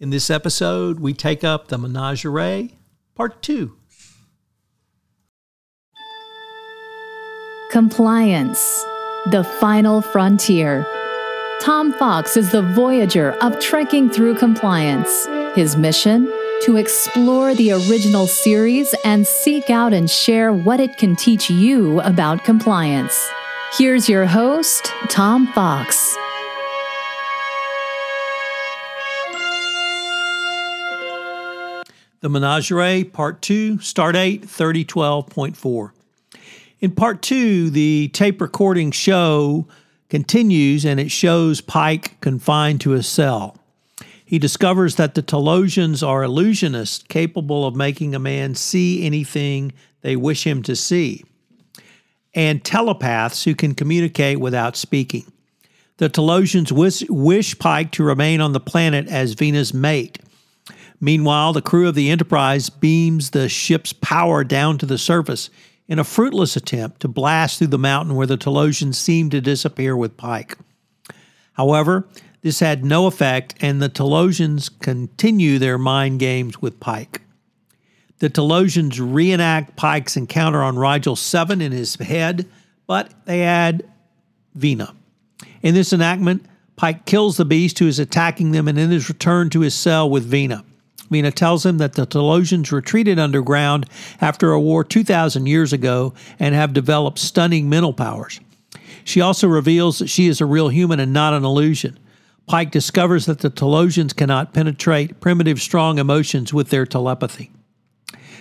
In this episode, we take up the Menagerie, Part 2. Compliance, the final frontier. Tom Fox is the voyager of trekking through compliance. His mission? To explore the original series and seek out and share what it can teach you about compliance. Here's your host, Tom Fox. The Menagerie, Part 2, Stardate, 3012.4. In Part 2, the tape recording show continues and it shows Pike confined to a cell. He discovers that the Talosians are illusionists capable of making a man see anything they wish him to see, and telepaths who can communicate without speaking. The Talosians wish, wish Pike to remain on the planet as Vina's mate Meanwhile, the crew of the Enterprise beams the ship's power down to the surface in a fruitless attempt to blast through the mountain where the Talosians seem to disappear with Pike. However, this had no effect, and the Talosians continue their mind games with Pike. The Talosians reenact Pike's encounter on Rigel 7 in his head, but they add Vina. In this enactment, Pike kills the beast who is attacking them and then is returned to his cell with Vina. Vina tells him that the Talosians retreated underground after a war 2,000 years ago and have developed stunning mental powers. She also reveals that she is a real human and not an illusion. Pike discovers that the Talosians cannot penetrate primitive, strong emotions with their telepathy.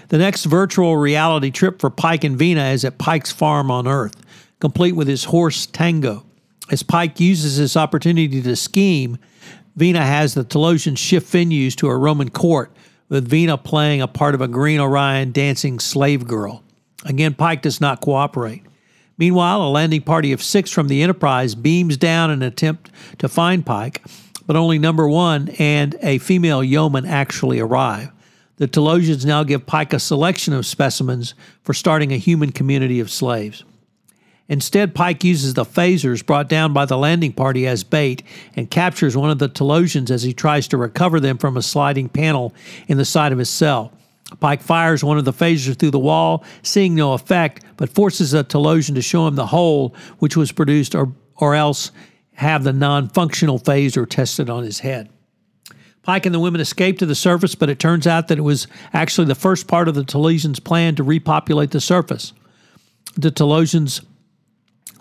The next virtual reality trip for Pike and Vina is at Pike's farm on Earth, complete with his horse Tango. As Pike uses this opportunity to scheme, Vina has the Talosian shift venues to a Roman court, with Vina playing a part of a Green Orion dancing slave girl. Again, Pike does not cooperate. Meanwhile, a landing party of six from the Enterprise beams down in an attempt to find Pike, but only number one and a female yeoman actually arrive. The Talosians now give Pike a selection of specimens for starting a human community of slaves. Instead, Pike uses the phasers brought down by the landing party as bait and captures one of the Talosians as he tries to recover them from a sliding panel in the side of his cell. Pike fires one of the phasers through the wall, seeing no effect, but forces a Talosian to show him the hole which was produced, or, or else have the non functional phaser tested on his head. Pike and the women escape to the surface, but it turns out that it was actually the first part of the Talosians' plan to repopulate the surface. The Talosians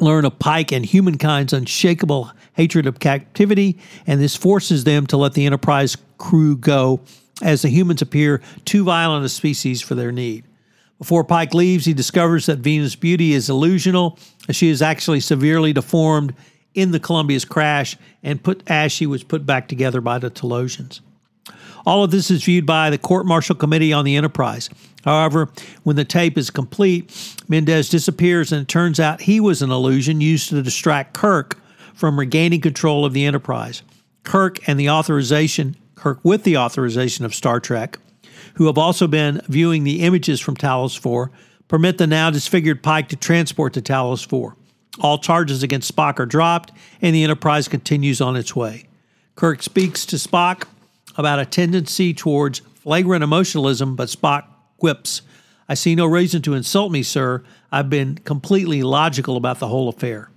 learn of Pike and humankind's unshakable hatred of captivity, and this forces them to let the Enterprise crew go as the humans appear too violent a species for their need. Before Pike leaves, he discovers that Vina's beauty is illusional, as she is actually severely deformed in the Columbia's crash and put as she was put back together by the Talosians. All of this is viewed by the Court Martial Committee on the Enterprise. However, when the tape is complete, Mendez disappears and it turns out he was an illusion used to distract Kirk from regaining control of the Enterprise. Kirk and the authorization, Kirk with the authorization of Star Trek, who have also been viewing the images from Talos 4, permit the now disfigured Pike to transport to Talos 4. All charges against Spock are dropped, and the Enterprise continues on its way. Kirk speaks to Spock about a tendency towards flagrant emotionalism, but Spock quips, I see no reason to insult me, sir. I've been completely logical about the whole affair.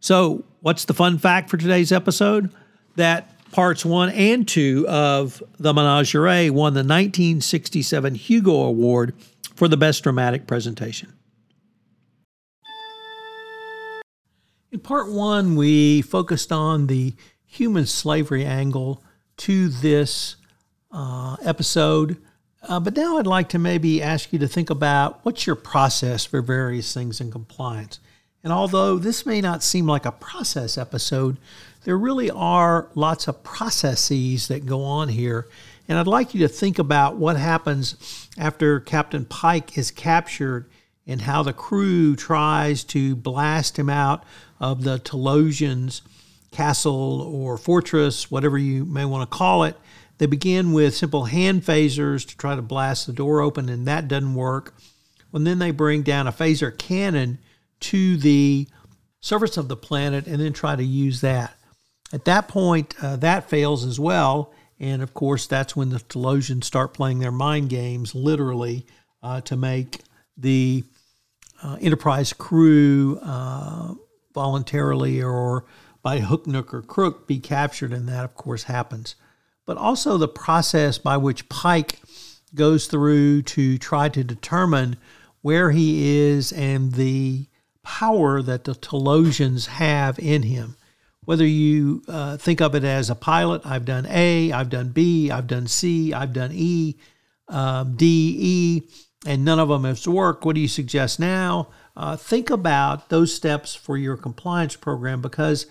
So, what's the fun fact for today's episode? That parts one and two of The Menagerie won the 1967 Hugo Award for the Best Dramatic Presentation. In part one, we focused on the human slavery angle to this uh, episode. Uh, but now I'd like to maybe ask you to think about what's your process for various things in compliance. And although this may not seem like a process episode, there really are lots of processes that go on here. And I'd like you to think about what happens after Captain Pike is captured and how the crew tries to blast him out of the Talosians castle or fortress, whatever you may want to call it. They begin with simple hand phasers to try to blast the door open, and that doesn't work. And then they bring down a phaser cannon to the surface of the planet and then try to use that. At that point, uh, that fails as well, And of course, that's when the Talosians start playing their mind games, literally, uh, to make the uh, Enterprise crew uh, voluntarily or by hook, nook, or crook be captured. And that, of course, happens. But also the process by which Pike goes through to try to determine where he is and the power that the Talosians have in him. Whether you uh, think of it as a pilot, I've done A, I've done B, I've done C, I've done E, um, D, E, and none of them has worked. What do you suggest now? Uh, think about those steps for your compliance program because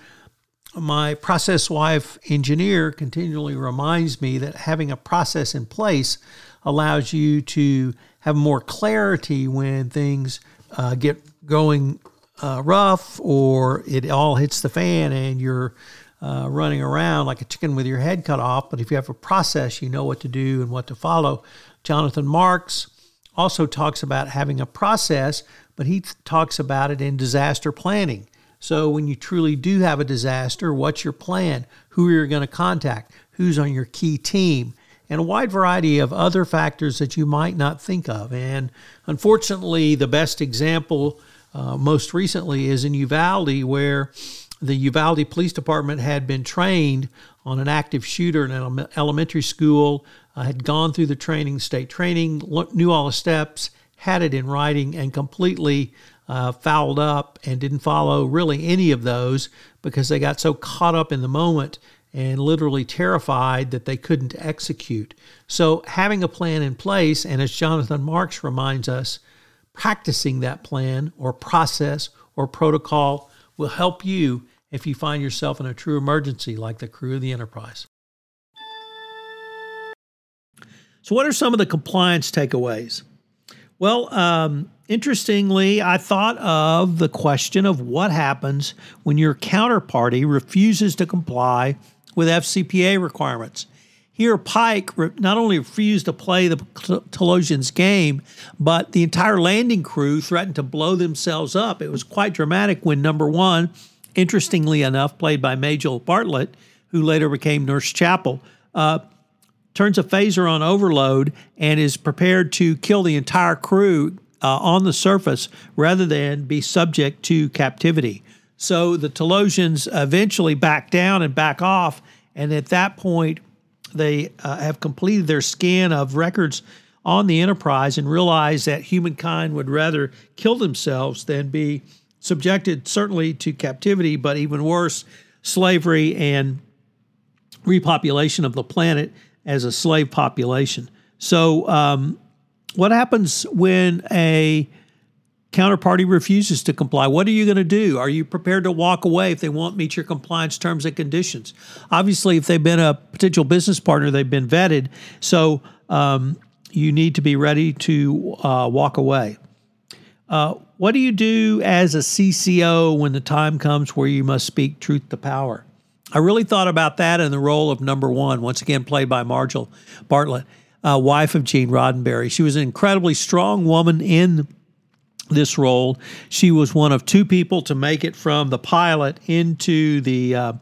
my process wife engineer continually reminds me that having a process in place allows you to have more clarity when things uh, get going uh, rough or it all hits the fan and you're uh, running around like a chicken with your head cut off. But if you have a process, you know what to do and what to follow. Jonathan Marks also talks about having a process, but he talks about it in disaster planning. So when you truly do have a disaster, what's your plan? Who are you going to contact? Who's on your key team? and a wide variety of other factors that you might not think of. And unfortunately, the best example uh, most recently is in Uvalde, where the Uvalde Police Department had been trained on an active shooter in an elementary school, uh, had gone through the training, state training, knew all the steps, had it in writing, and completely uh, fouled up and didn't follow really any of those because they got so caught up in the moment and literally terrified that they couldn't execute. So, having a plan in place, and as Jonathan Marks reminds us, practicing that plan or process or protocol will help you if you find yourself in a true emergency like the crew of the Enterprise. So, what are some of the compliance takeaways? Well, um, interestingly, I thought of the question of what happens when your counterparty refuses to comply with FCPA requirements. Here, Pike not only refused to play the Talosians game, but the entire landing crew threatened to blow themselves up. It was quite dramatic when number one, interestingly enough, played by Majel Bartlett, who later became Nurse Chapel, uh, turns a phaser on overload and is prepared to kill the entire crew uh, on the surface rather than be subject to captivity. So the Talosians eventually back down and back off. And at that point, they uh, have completed their scan of records on the Enterprise and realize that humankind would rather kill themselves than be subjected, certainly to captivity, but even worse, slavery and repopulation of the planet as a slave population. So, um, what happens when a counterparty refuses to comply, what are you going to do? Are you prepared to walk away if they won't meet your compliance terms and conditions? Obviously, if they've been a potential business partner, they've been vetted. So um, you need to be ready to uh, walk away. Uh, what do you do as a CCO when the time comes where you must speak truth to power? I really thought about that in the role of number one, once again played by Majel Bartlett, uh, wife of Gene Roddenberry. She was an incredibly strong woman in this role. She was one of two people to make it from the pilot into the uh,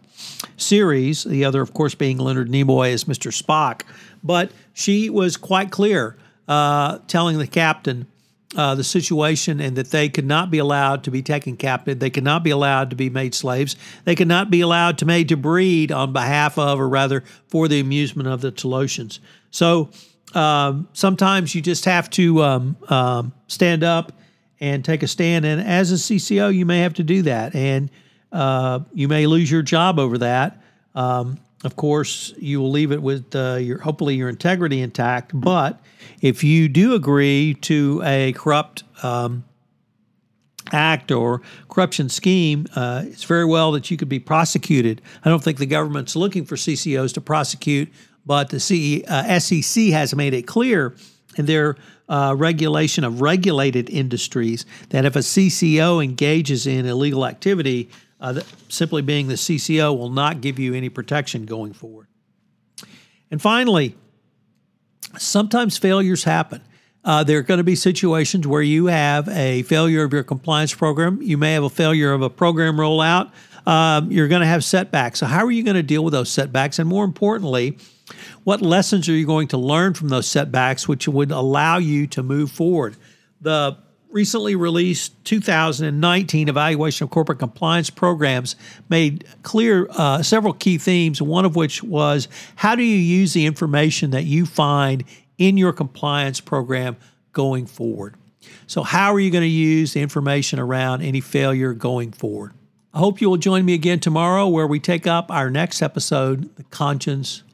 series, the other, of course, being Leonard Nimoy as Mr. Spock. But she was quite clear, uh, telling the captain uh, the situation and that they could not be allowed to be taken captive. They could not be allowed to be made slaves. They could not be allowed to made to breed on behalf of, or rather, for the amusement of the Talosians. So um, sometimes you just have to um, um, stand up and take a stand. And as a CCO, you may have to do that, and uh, you may lose your job over that. Um, of course, you will leave it with uh, your hopefully your integrity intact. But if you do agree to a corrupt um, act or corruption scheme, uh, it's very well that you could be prosecuted. I don't think the government's looking for CCOs to prosecute, but the CE, uh, SEC has made it clear in their uh, regulation of regulated industries that if a CCO engages in illegal activity, uh, simply being the CCO will not give you any protection going forward. And finally, sometimes failures happen. Uh, there are going to be situations where you have a failure of your compliance program. You may have a failure of a program rollout. Um, you're going to have setbacks. So, how are you going to deal with those setbacks? And more importantly, What lessons are you going to learn from those setbacks, which would allow you to move forward? The recently released 2019 evaluation of corporate compliance programs made clear uh, several key themes, one of which was how do you use the information that you find in your compliance program going forward? So, how are you going to use the information around any failure going forward? I hope you will join me again tomorrow where we take up our next episode, The Conscience